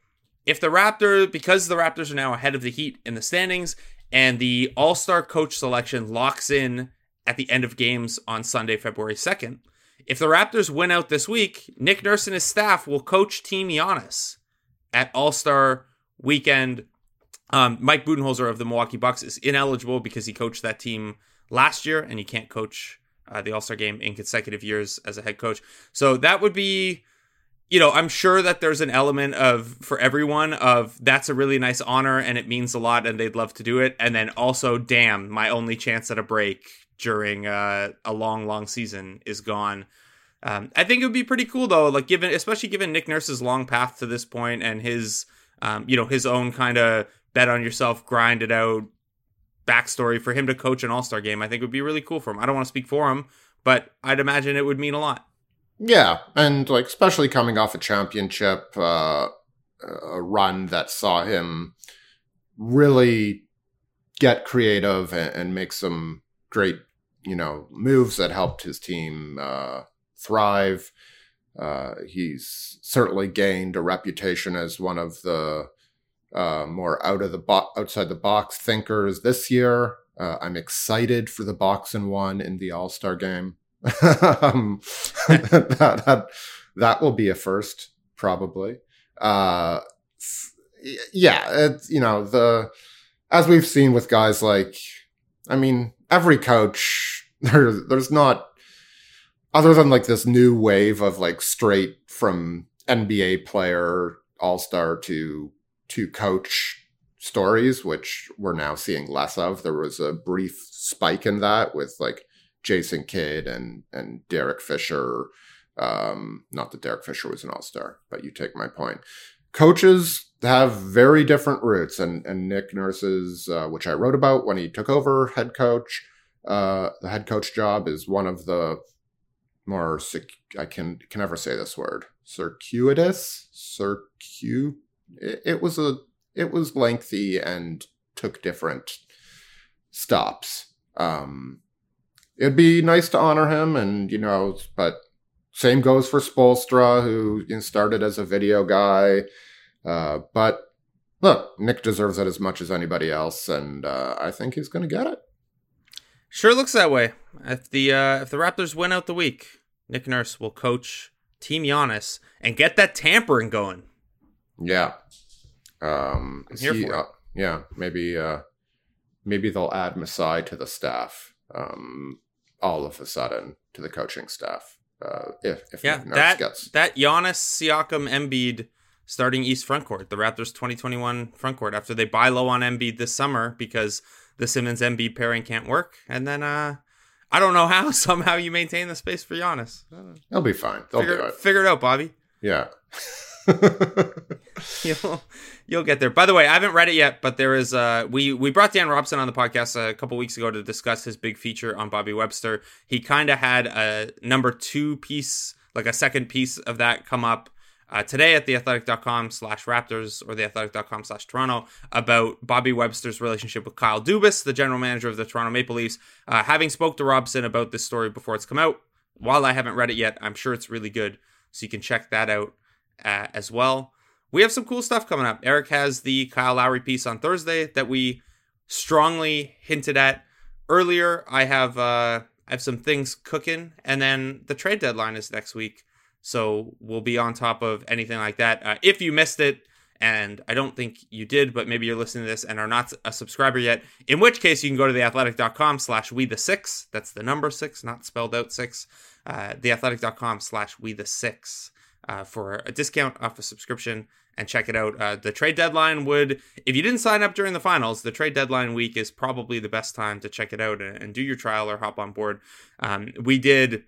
if the Raptors, because the Raptors are now ahead of the Heat in the standings, and the All Star coach selection locks in at the end of games on Sunday, February 2nd, if the Raptors win out this week, Nick Nurse and his staff will coach Team Giannis at All Star weekend. Um, Mike Budenholzer of the Milwaukee Bucks is ineligible because he coached that team last year, and he can't coach uh, the All Star game in consecutive years as a head coach. So that would be, you know, I'm sure that there's an element of for everyone of that's a really nice honor and it means a lot and they'd love to do it. And then also, damn, my only chance at a break during uh, a long, long season is gone. Um, I think it would be pretty cool though, like given, especially given Nick Nurse's long path to this point and his, um, you know, his own kind of bet on yourself, grind it out, backstory for him to coach an All Star game, I think would be really cool for him. I don't want to speak for him, but I'd imagine it would mean a lot. Yeah, and like especially coming off a championship, uh, a run that saw him really get creative and, and make some great, you know, moves that helped his team uh, thrive. Uh, he's certainly gained a reputation as one of the uh, more out of the bo- outside the box thinkers this year. Uh, I'm excited for the box and one in the All Star game. um, that, that, that will be a first, probably. Uh, yeah, it, you know the as we've seen with guys like, I mean, every coach there, there's not other than like this new wave of like straight from NBA player all star to to coach stories, which we're now seeing less of. There was a brief spike in that with like Jason Kidd and and Derek Fisher. Um, not that Derek Fisher was an all star, but you take my point. Coaches have very different roots, and and Nick Nurse's, uh, which I wrote about when he took over head coach, uh, the head coach job is one of the more I can can never say this word circuitous circu it, it was a it was lengthy and took different stops. Um, it'd be nice to honor him, and you know, but same goes for Spoelstra, who you know, started as a video guy. Uh, but look, Nick deserves it as much as anybody else, and uh, I think he's going to get it. Sure looks that way. If the uh, if the Raptors win out the week, Nick Nurse will coach Team Giannis and get that tampering going. Yeah, um, I'm here he, for uh, yeah, maybe uh, maybe they'll add Masai to the staff um, all of a sudden to the coaching staff. Uh, if if yeah, that gets... that Giannis, Siakam, Embiid starting East frontcourt, the Raptors 2021 frontcourt after they buy low on Embiid this summer because the Simmons Embiid pairing can't work, and then uh, I don't know how somehow you maintain the space for Giannis. They'll be fine. They'll figure, do it. Figure it out, Bobby. Yeah. you'll you'll get there. By the way, I haven't read it yet, but there is uh we we brought Dan Robson on the podcast a couple weeks ago to discuss his big feature on Bobby Webster. He kind of had a number two piece, like a second piece of that come up uh, today at theathletic.com slash raptors or theathletic.com slash toronto about bobby webster's relationship with kyle dubas the general manager of the toronto maple leafs uh, having spoke to robson about this story before it's come out while i haven't read it yet i'm sure it's really good so you can check that out uh, as well. We have some cool stuff coming up. Eric has the Kyle Lowry piece on Thursday that we strongly hinted at earlier. I have uh, I have some things cooking, and then the trade deadline is next week, so we'll be on top of anything like that. Uh, if you missed it, and I don't think you did, but maybe you're listening to this and are not a subscriber yet. In which case, you can go to theathletic.com slash we the six. That's the number six, not spelled out six. Uh, theathletic.com slash we the six uh, for a discount off a subscription and check it out. Uh, the trade deadline would, if you didn't sign up during the finals, the trade deadline week is probably the best time to check it out and, and do your trial or hop on board. Um, we did,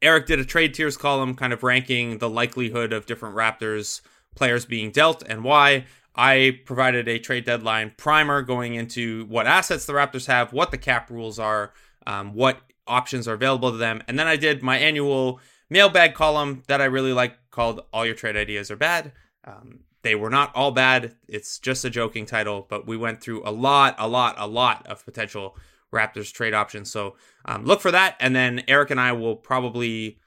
Eric did a trade tiers column kind of ranking the likelihood of different Raptors players being dealt and why. I provided a trade deadline primer going into what assets the Raptors have, what the cap rules are, um, what options are available to them. And then I did my annual mailbag column that I really like called All Your Trade Ideas Are Bad. Um, they were not all bad. It's just a joking title, but we went through a lot, a lot, a lot of potential Raptors trade options. So um, look for that. And then Eric and I will probably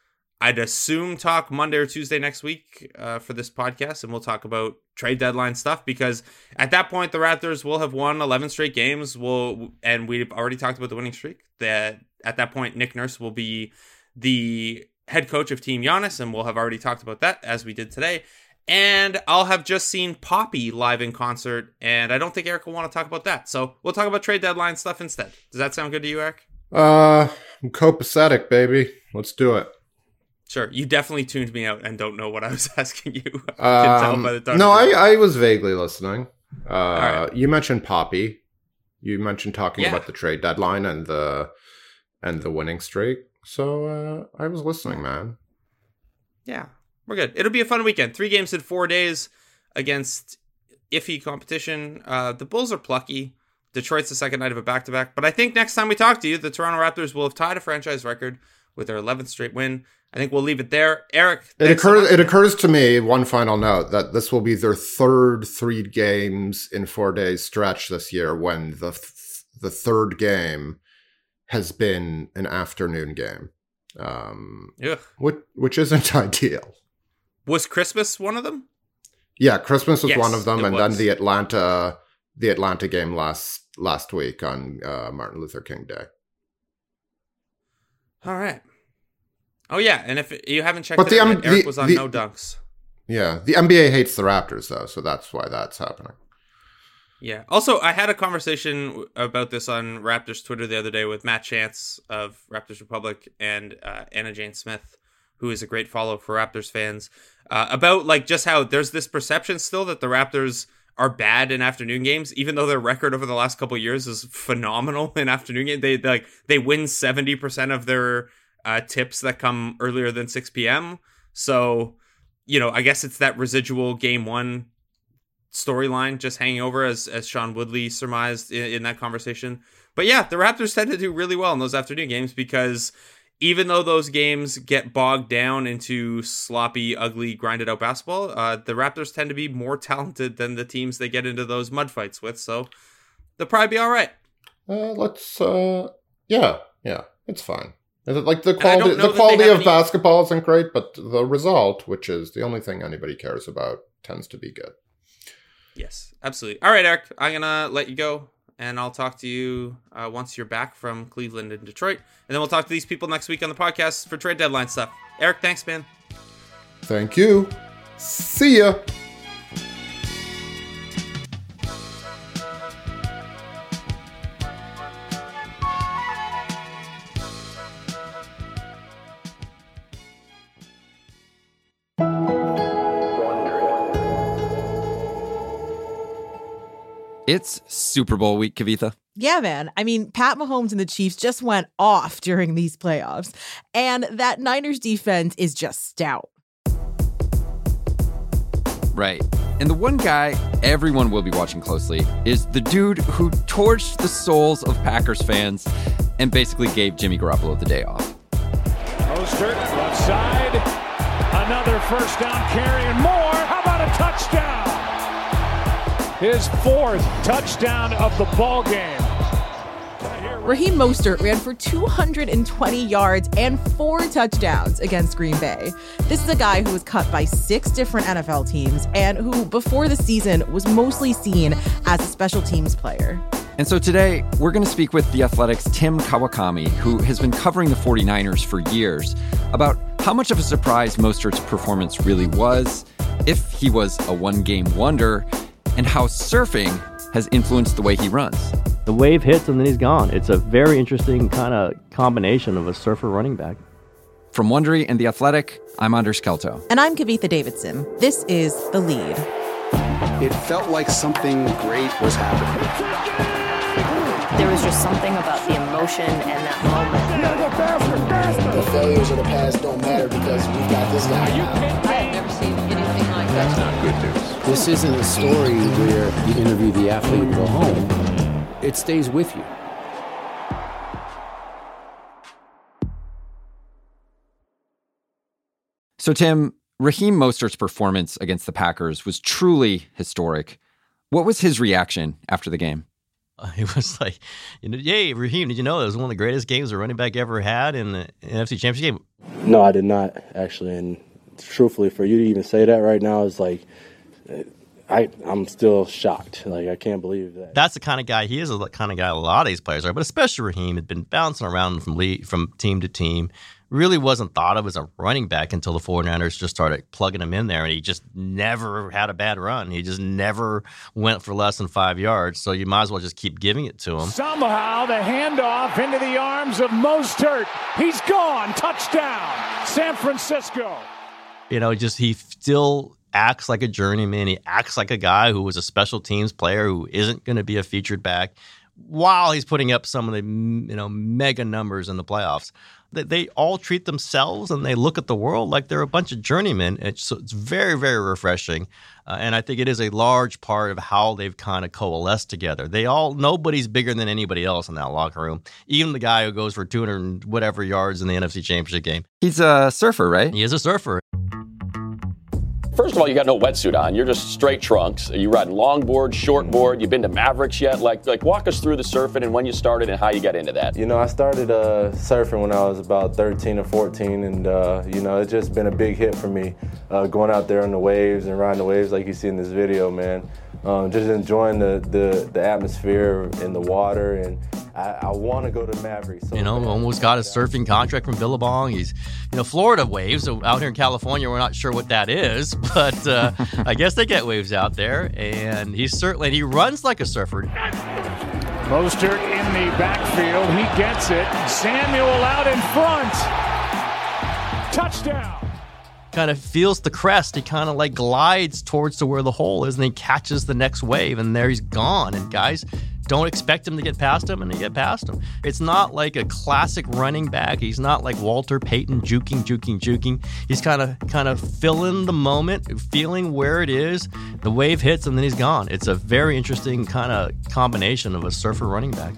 I'd assume talk Monday or Tuesday next week uh, for this podcast, and we'll talk about trade deadline stuff because at that point the Raptors will have won 11 straight games. We'll, and we've already talked about the winning streak. That at that point Nick Nurse will be the head coach of Team Giannis, and we'll have already talked about that as we did today. And I'll have just seen Poppy live in concert, and I don't think Eric will want to talk about that. So we'll talk about trade deadline stuff instead. Does that sound good to you, Eric? Uh, I'm copacetic, baby. Let's do it. Sure, you definitely tuned me out and don't know what I was asking you. Um, no, I, I was vaguely listening. Uh, right. You mentioned Poppy. You mentioned talking yeah. about the trade deadline and the and the winning streak. So uh, I was listening, man. Yeah, we're good. It'll be a fun weekend. Three games in four days against iffy competition. Uh, the Bulls are plucky. Detroit's the second night of a back to back. But I think next time we talk to you, the Toronto Raptors will have tied a franchise record with their 11th straight win. I think we'll leave it there. Eric, it occurs. So it occurs to me. One final note that this will be their third three games in four days stretch this year. When the th- the third game has been an afternoon game, um, which which isn't ideal. Was Christmas one of them? Yeah, Christmas was yes, one of them, and was. then the Atlanta the Atlanta game last last week on uh, Martin Luther King Day. All right. Oh yeah, and if you haven't checked, but the, out, Eric was on the, no dunks. Yeah, the NBA hates the Raptors though, so that's why that's happening. Yeah. Also, I had a conversation about this on Raptors Twitter the other day with Matt Chance of Raptors Republic and uh, Anna Jane Smith, who is a great follow for Raptors fans, uh, about like just how there's this perception still that the Raptors are bad in afternoon games, even though their record over the last couple years is phenomenal in afternoon games. They like they win seventy percent of their uh, tips that come earlier than 6 p.m. So, you know, I guess it's that residual game one storyline just hanging over as as Sean Woodley surmised in, in, that conversation. But yeah, the Raptors tend to do really well in those afternoon games because even though those games get bogged down into sloppy, ugly, grinded out basketball, uh, the Raptors tend to be more talented than the teams they get into those mud fights with. So they'll probably be all right. Uh, let's, uh, yeah, yeah, it's fine. Like the quality, the quality of any... basketball isn't great, but the result, which is the only thing anybody cares about, tends to be good. Yes, absolutely. All right, Eric, I'm gonna let you go, and I'll talk to you uh, once you're back from Cleveland and Detroit, and then we'll talk to these people next week on the podcast for trade deadline stuff. Eric, thanks, man. Thank you. See ya. It's Super Bowl week, Kavitha. Yeah, man. I mean, Pat Mahomes and the Chiefs just went off during these playoffs, and that Niners defense is just stout. Right. And the one guy everyone will be watching closely is the dude who torched the souls of Packers fans and basically gave Jimmy Garoppolo the day off. Mostert, left side, another first down carry and more. How about a touchdown? His fourth touchdown of the ball game. Raheem Mostert ran for 220 yards and four touchdowns against Green Bay. This is a guy who was cut by six different NFL teams and who, before the season, was mostly seen as a special teams player. And so today, we're going to speak with The Athletic's Tim Kawakami, who has been covering the 49ers for years, about how much of a surprise Mostert's performance really was if he was a one game wonder, and how surfing has influenced the way he runs. The wave hits and then he's gone. It's a very interesting kind of combination of a surfer running back. From Wondery and The Athletic, I'm Anders Kelto. And I'm Kavitha Davidson. This is The Lead. It felt like something great was happening. There was just something about the emotion and that moment. The failures of the past don't matter because we've got this guy now. I have never seen anything like that. That's not good news. This isn't a story where you interview the athlete and go home. It stays with you. So, Tim, Raheem Mostert's performance against the Packers was truly historic. What was his reaction after the game? Uh, it was like, you know, yay, Raheem, did you know it was one of the greatest games a running back ever had in the NFC Championship game? No, I did not, actually. And truthfully, for you to even say that right now is like, I, I'm still shocked. Like, I can't believe that. That's the kind of guy he is, the kind of guy a lot of these players are, but especially Raheem had been bouncing around from league, from team to team really wasn't thought of as a running back until the 49ers just started plugging him in there. And he just never had a bad run. He just never went for less than five yards. So you might as well just keep giving it to him. Somehow the handoff into the arms of Mostert. He's gone. Touchdown, San Francisco. You know, just he still acts like a journeyman. He acts like a guy who was a special teams player who isn't going to be a featured back while he's putting up some of the you know mega numbers in the playoffs they all treat themselves and they look at the world like they're a bunch of journeymen. It's, so it's very, very refreshing. Uh, and I think it is a large part of how they've kind of coalesced together. They all, nobody's bigger than anybody else in that locker room. Even the guy who goes for 200 whatever yards in the NFC Championship game. He's a surfer, right? He is a surfer. First of all, you got no wetsuit on. You're just straight trunks. You riding longboard, shortboard. You've been to Mavericks yet? Like, like walk us through the surfing and when you started and how you got into that. You know, I started uh, surfing when I was about 13 or 14, and uh, you know, it's just been a big hit for me. Uh, going out there on the waves and riding the waves like you see in this video, man. Um, just enjoying the, the, the atmosphere and the water and I, I want to go to Mavericks. So you know, bad. almost got a surfing contract from Billabong. He's, you know, Florida waves. So out here in California, we're not sure what that is, but uh, I guess they get waves out there. And he's certainly, he runs like a surfer. Mostert in the backfield. He gets it. Samuel out in front. Touchdown kind of feels the crest. He kind of like glides towards to where the hole is and he catches the next wave and there he's gone. And guys, don't expect him to get past him and he get past him. It's not like a classic running back. He's not like Walter Payton juking, juking, juking. He's kind of kind of filling the moment, feeling where it is. The wave hits and then he's gone. It's a very interesting kind of combination of a surfer running back.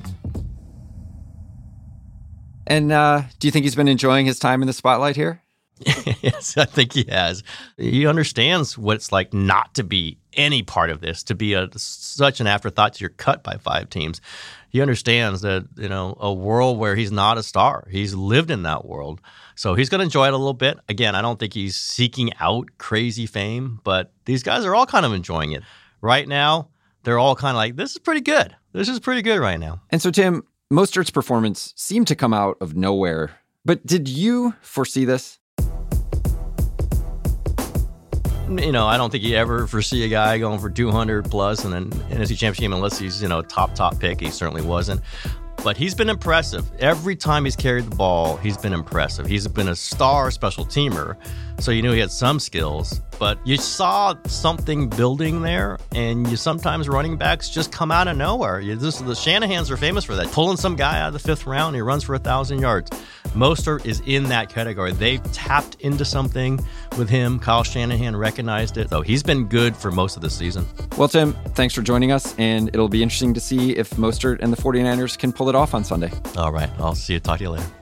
And uh, do you think he's been enjoying his time in the spotlight here? yes, I think he has. He understands what it's like not to be any part of this, to be a such an afterthought to you're cut by five teams. He understands that, you know, a world where he's not a star. He's lived in that world. So he's going to enjoy it a little bit. Again, I don't think he's seeking out crazy fame, but these guys are all kind of enjoying it. Right now, they're all kind of like, this is pretty good. This is pretty good right now. And so, Tim, Mostert's performance seemed to come out of nowhere. But did you foresee this? You know, I don't think you ever foresee a guy going for 200 plus in an NFC Championship game unless he's, you know, top, top pick. He certainly wasn't. But he's been impressive. Every time he's carried the ball, he's been impressive. He's been a star special teamer. So you knew he had some skills, but you saw something building there, and you sometimes running backs just come out of nowhere. You, this, the Shanahans are famous for that, pulling some guy out of the fifth round, he runs for a thousand yards. Mostert is in that category. They've tapped into something with him. Kyle Shanahan recognized it, though he's been good for most of the season. Well, Tim, thanks for joining us, and it'll be interesting to see if Mostert and the 49ers can pull it off on Sunday. All right. I'll see you. Talk to you later.